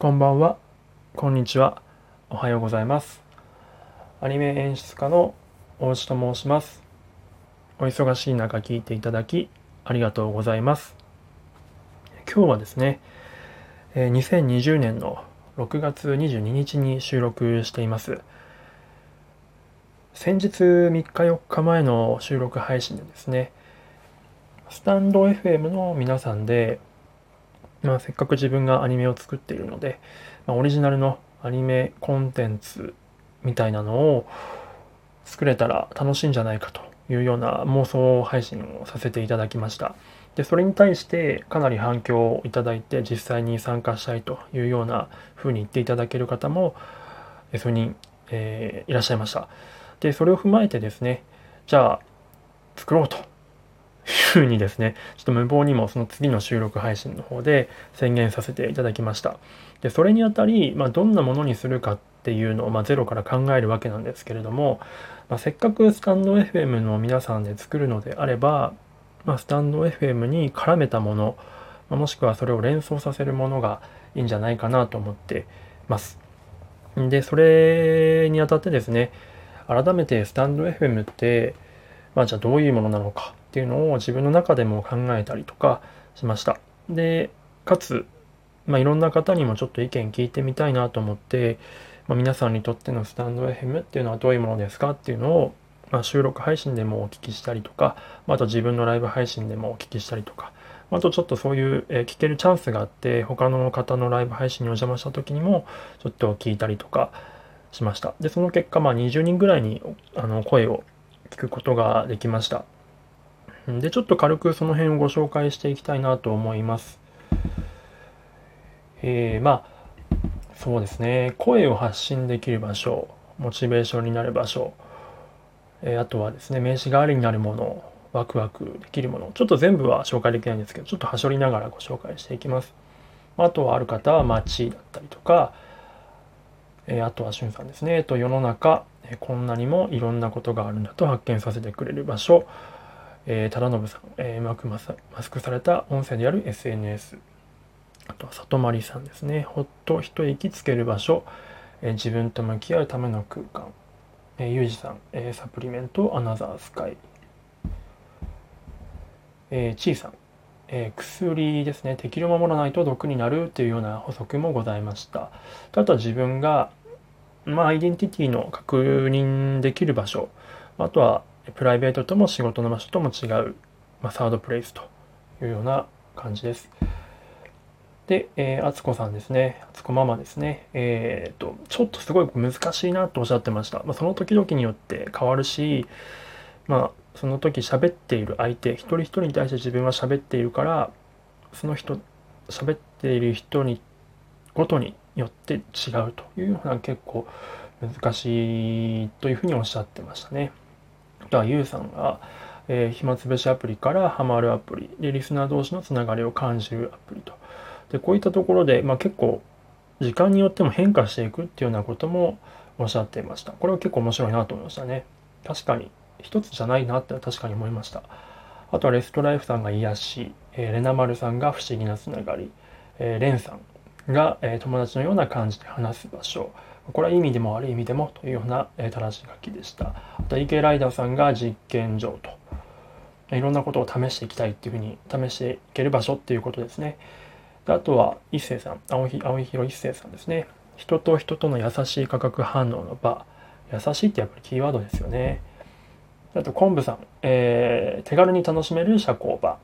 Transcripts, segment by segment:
こんばんは、こんにちは、おはようございます。アニメ演出家の大内と申します。お忙しい中聞いていただきありがとうございます。今日はですね、2020年の6月22日に収録しています。先日3日4日前の収録配信でですね、スタンド FM の皆さんで、まあ、せっかく自分がアニメを作っているので、まあ、オリジナルのアニメコンテンツみたいなのを作れたら楽しいんじゃないかというような妄想配信をさせていただきました。で、それに対してかなり反響をいただいて実際に参加したいというような風に言っていただける方も数人、えーいらっしゃいました。で、それを踏まえてですね、じゃあ作ろうとふうにですね、ちょっと無謀にもその次の収録配信の方で宣言させていただきました。で、それにあたり、まあ、どんなものにするかっていうのを、まあ、ゼロから考えるわけなんですけれども、まあ、せっかくスタンド FM の皆さんで作るのであれば、まあ、スタンド FM に絡めたもの、まもしくはそれを連想させるものがいいんじゃないかなと思ってます。で、それにあたってですね、改めてスタンド FM って、まあ、じゃあどういうものなのかっていうのを自分の中でも考えたりとかしました。で、かつ、まあ、いろんな方にもちょっと意見聞いてみたいなと思って、まあ、皆さんにとってのスタンド FM っていうのはどういうものですかっていうのを、まあ、収録配信でもお聞きしたりとか、まあ、と自分のライブ配信でもお聞きしたりとか、あとちょっとそういう、え聞けるチャンスがあって、他の方のライブ配信にお邪魔した時にもちょっと聞いたりとかしました。で、その結果、まあ、20人ぐらいにあの声を聞くことができました。で、ちょっと軽くその辺をご紹介していきたいなと思います。えー、まあ、そうですね。声を発信できる場所、モチベーションになる場所、えーあとはですね、名刺代わりになるもの、ワクワクできるもの、ちょっと全部は紹介できないんですけど、ちょっとはしょりながらご紹介していきます。あとはある方は街だったりとか、えーあとはしゅんさんですね。えっと、世の中、えこんなにもいろんなことがあるんだと発見させてくれる場所、えー、忠信さん、えーうまくマスマスクされた音声である SNS、あとは里まりさんですね。ほっと一息つける場所、えー自分と向き合うための空間、えー、ゆうじさん、えーサプリメントアナザースカイ、えー、ちいさん、えー薬ですね。敵を守らないと毒になるっていうような補足もございました。あとは自分が、まあ、アイデンティティの確認できる場所、あとはプライベートとも仕事の場所とも違う、まあ、サードプレイスというような感じです。で、えー、あつこさんですね。あつこママですね。えーっと、ちょっとすごい難しいなとおっしゃってました。まあ、その時々によって変わるし、まあ、その時喋っている相手、一人一人に対して自分は喋っているから、その人、喋っている人に、ごとによって違うというような結構難しいというふうにおっしゃってましたね。とはゆうさんが、えー暇つぶしアプリからハマるアプリでリスナー同士のつながりを感じるアプリと。で、こういったところで、まあ、結構時間によっても変化していくっていうようなこともおっしゃっていました。これは結構面白いなと思いましたね。確かに一つじゃないなって確かに思いました。あとはレストライフさんが癒し、えーレナマルさんが不思議なつながり、えーレンさんが、えー友達のような感じで話す場所。これは意味でも悪い意味でもというような、え正し書きでした。あと EK ライダーさんが実験場と。いろんなことを試していきたいっていうふうに試していける場所っていうことですね。であとは一星さん、青ひ青ひろ一星さんですね。人と人との優しい化学反応の場。優しいってやっぱりキーワードですよね。あと、昆布さん、えー手軽に楽しめる社交場。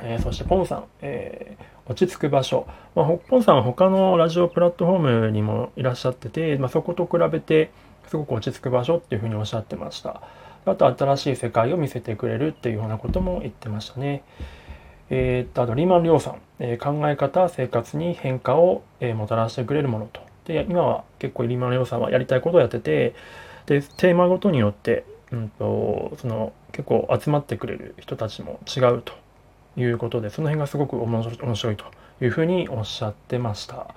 えーそして、ポンさん、えー落ち着く場所。まあ、ほポンさんは他のラジオプラットフォームにもいらっしゃってて、まあ、そこと比べて、すごく落ち着く場所っていうふうにおっしゃってました。あと、新しい世界を見せてくれるっていうようなことも言ってましたね。えーっと、あと、リーマン・リョウさん、えー考え方、生活に変化を、えーもたらしてくれるものと。で、今は結構リーマン・リョウさんはやりたいことをやってて、で、テーマごとによって、うんと、その、結構集まってくれる人たちも違うということで、その辺がすごく面白いというふうにおっしゃってました。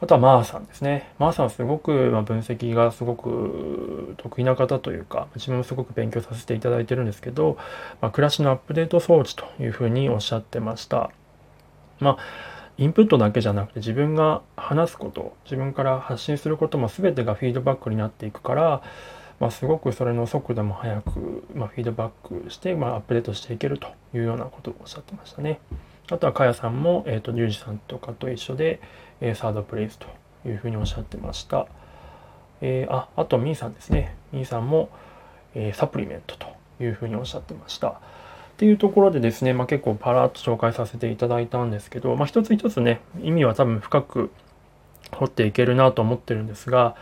あとはマーさんですね。マーさんはすごく、まあ、分析がすごく得意な方というか、自分もすごく勉強させていただいてるんですけど、まあ、暮らしのアップデート装置というふうにおっしゃってました。まあ、インプットだけじゃなくて自分が話すこと自分から発信することも全てがフィードバックになっていくから、まあ、すごくそれの速度も速く、まあ、フィードバックして、まあ、アップデートしていけるというようなことをおっしゃってましたね。あとはかやさんも、えっ、ー、と、リュウジさんとかと一緒で、えー、サードプレイスというふうにおっしゃってました。えー、あ、あとミーさんですね。ミーさんも、えー、サプリメントというふうにおっしゃってました。っていうところでですね、まあ、結構パラッと紹介させていただいたんですけど、まあ、一つ一つね、意味は多分深く掘っていけるなと思ってるんですが、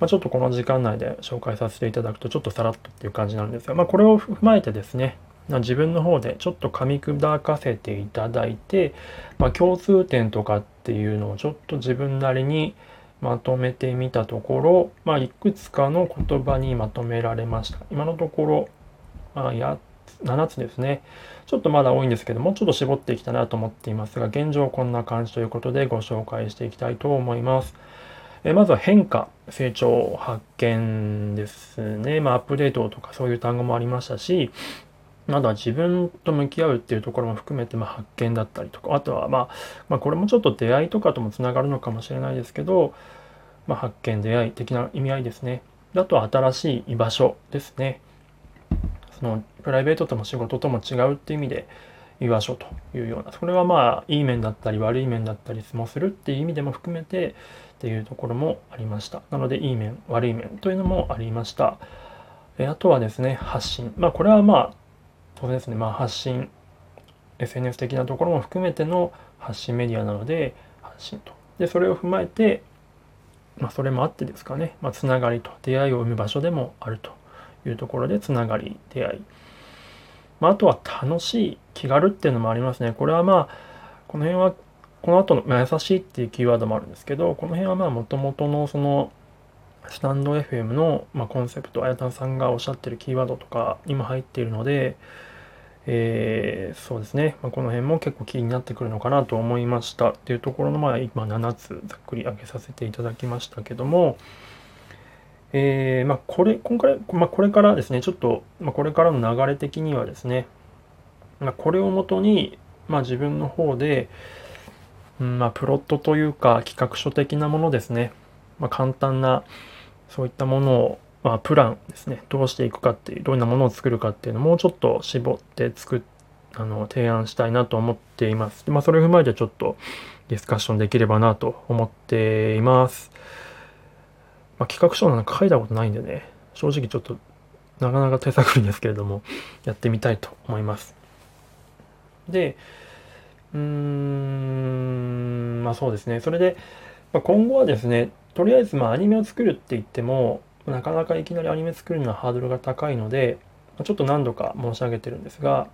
まあ、ちょっとこの時間内で紹介させていただくとちょっとさらっとっていう感じなんですが、まあ、これを踏まえてですね、自分の方でちょっと噛み砕かせていただいて、まあ、共通点とかっていうのをちょっと自分なりにまとめてみたところ、まあ、いくつかの言葉にまとめられました。今のところ、まあ、つ、7つですね。ちょっとまだ多いんですけども、ちょっと絞っていきたいなと思っていますが、現状こんな感じということでご紹介していきたいと思います。えまずは変化、成長、発見ですね。まあ、アップデートとかそういう単語もありましたし、まだ自分と向き合うっていうところも含めて、まあ、発見だったりとか、あとは、まあ、まあ、これもちょっと出会いとかともつながるのかもしれないですけど、まあ、発見、出会い的な意味合いですね。あとは新しい居場所ですね。そのプライベートとも仕事とも違うっていう意味で居場所というような、それはまあいい面だったり悪い面だったりもするっていう意味でも含めてっていうところもありました。なのでいい面、悪い面というのもありました。えあとはですね、発信。まあこれはまあ当然ですね、まあ、発信 SNS 的なところも含めての発信メディアなので発信とでそれを踏まえて、まあ、それもあってですかね、まあ、つながりと出会いを生む場所でもあるというところでつながり出会い、まあ、あとは楽しい気軽っていうのもありますねこれはまあこの辺はこの後の、まあ、優しいっていうキーワードもあるんですけどこの辺はまあもともとのそのスタンド FM の、まあ、コンセプト、あやたんさんがおっしゃってるキーワードとかにも入っているので、えー、そうですね、まあ、この辺も結構気になってくるのかなと思いました。っていうところの、まあ、今7つざっくり挙げさせていただきましたけども、えー、まあ、これ、今回、まあ、これからですね、ちょっと、まあ、これからの流れ的にはですね、まあ、これをもとに、まあ、自分の方で、うんまあ、プロットというか企画書的なものですね、まあ、簡単なそういったものをまあ、プランですね。どうしていくかっていう、どんなものを作るかっていうのをもうちょっと絞って作っ、あの、提案したいなと思っています。まあ、それを踏まえてちょっとディスカッションできればなと思っています。まあ、企画書なんか書いたことないんでね、正直ちょっとなかなか手探りですけれども、やってみたいと思います。で、うーん、まあそうですね。それで、まあ、今後はですね、とりあえずまあアニメを作るって言っても、なかなかいきなりアニメ作るのはハードルが高いので、ちょっと何度か申し上げてるんですが、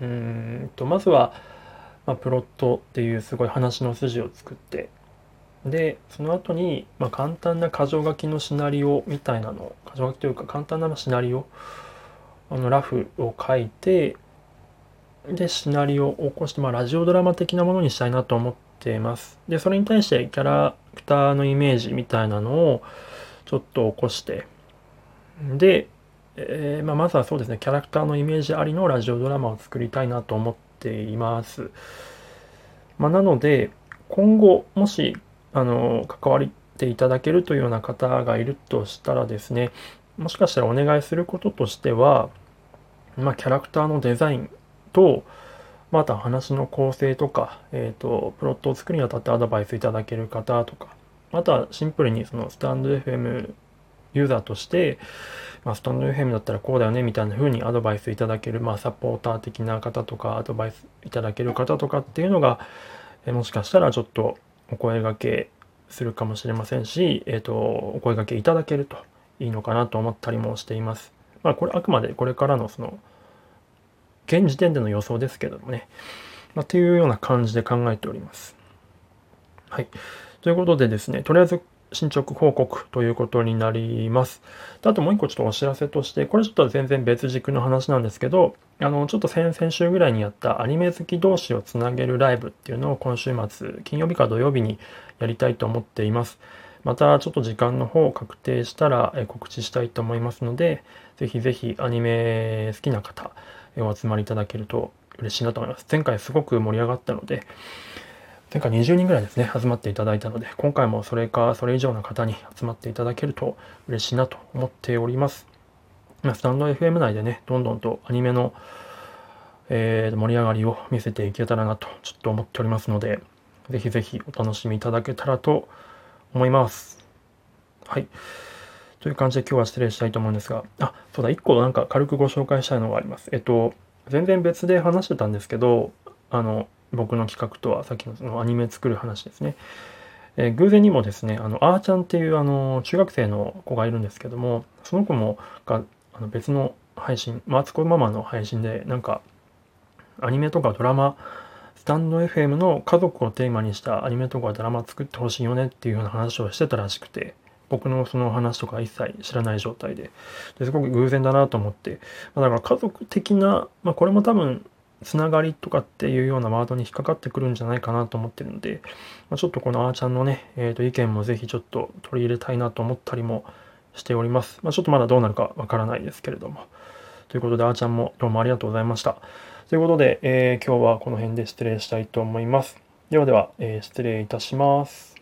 うんと、まずは、まあ、プロットっていうすごい話の筋を作って、で、その後に、まあ、簡単な箇条書きのシナリオみたいなの、箇条書きというか簡単なシナリオ、あのラフを書いて、で、シナリオを起こして、まあ、ラジオドラマ的なものにしたいなと思っています。で、それに対してキャラクターのイメージみたいなのを、ちょっと起こして、で、えー、まあ、まずはそうですね、キャラクターのイメージありのラジオドラマを作りたいなと思っています。まあ、なので、今後、もし、あの、関わっていただけるというような方がいるとしたらですね、もしかしたらお願いすることとしては、まあ、キャラクターのデザインと、また話の構成とか、えっ、ー、と、プロットを作るにあたってアドバイスいただける方とか、あとはシンプルにそのスタンド FM ユーザーとして、まあ、スタンド FM だったらこうだよねみたいな風にアドバイスいただける、まあ、サポーター的な方とかアドバイスいただける方とかっていうのが、えもしかしたらちょっとお声がけするかもしれませんし、えっ、ー、と、お声がけいただけるといいのかなと思ったりもしています。まあ、これあくまでこれからのその、現時点での予想ですけどもね、まあ、っていうような感じで考えております。はい。ということでですね、とりあえず進捗報告ということになります。あともう一個ちょっとお知らせとして、これちょっと全然別軸の話なんですけど、あの、ちょっと先々週ぐらいにやったアニメ好き同士をつなげるライブっていうのを今週末、金曜日か土曜日にやりたいと思っています。またちょっと時間の方を確定したら告知したいと思いますので、ぜひぜひアニメ好きな方、お集まりいただけると嬉しいなと思います。前回すごく盛り上がったので、前回20人ぐらいですね、集まっていただいたので、今回もそれかそれ以上の方に集まっていただけると嬉しいなと思っております。まスタンド FM 内でね、どんどんとアニメの、えー、盛り上がりを見せていけたらなとちょっと思っておりますので、ぜひぜひお楽しみいただけたらと思います。はい。という感じで今日は失礼したいと思うんですが、あ、そうだ、1個なんか軽くご紹介したいのがあります。えっと、全然別で話してたんですけど、あの、僕の企画とはさっきのそのアニメ作る話ですね。えー、偶然にもですね、あの、あーちゃんっていうあの、中学生の子がいるんですけども、その子もがあの別の配信、マツコママの配信で、なんか、アニメとかドラマ、スタンド FM の家族をテーマにしたアニメとかドラマ作ってほしいよねっていうような話をしてたらしくて、僕のその話とか一切知らない状態で、ですごく偶然だなと思って、まだから家族的な、まあこれも多分つながりとかっていうようなワードに引っかかってくるんじゃないかなと思ってるので、まあ、ちょっとこのあーちゃんのね、えー、と意見もぜひちょっと取り入れたいなと思ったりもしております。まあ、ちょっとまだどうなるかわからないですけれども。ということで、あーちゃんもどうもありがとうございました。ということで、えー、今日はこの辺で失礼したいと思います。ではでは、えー、失礼いたします。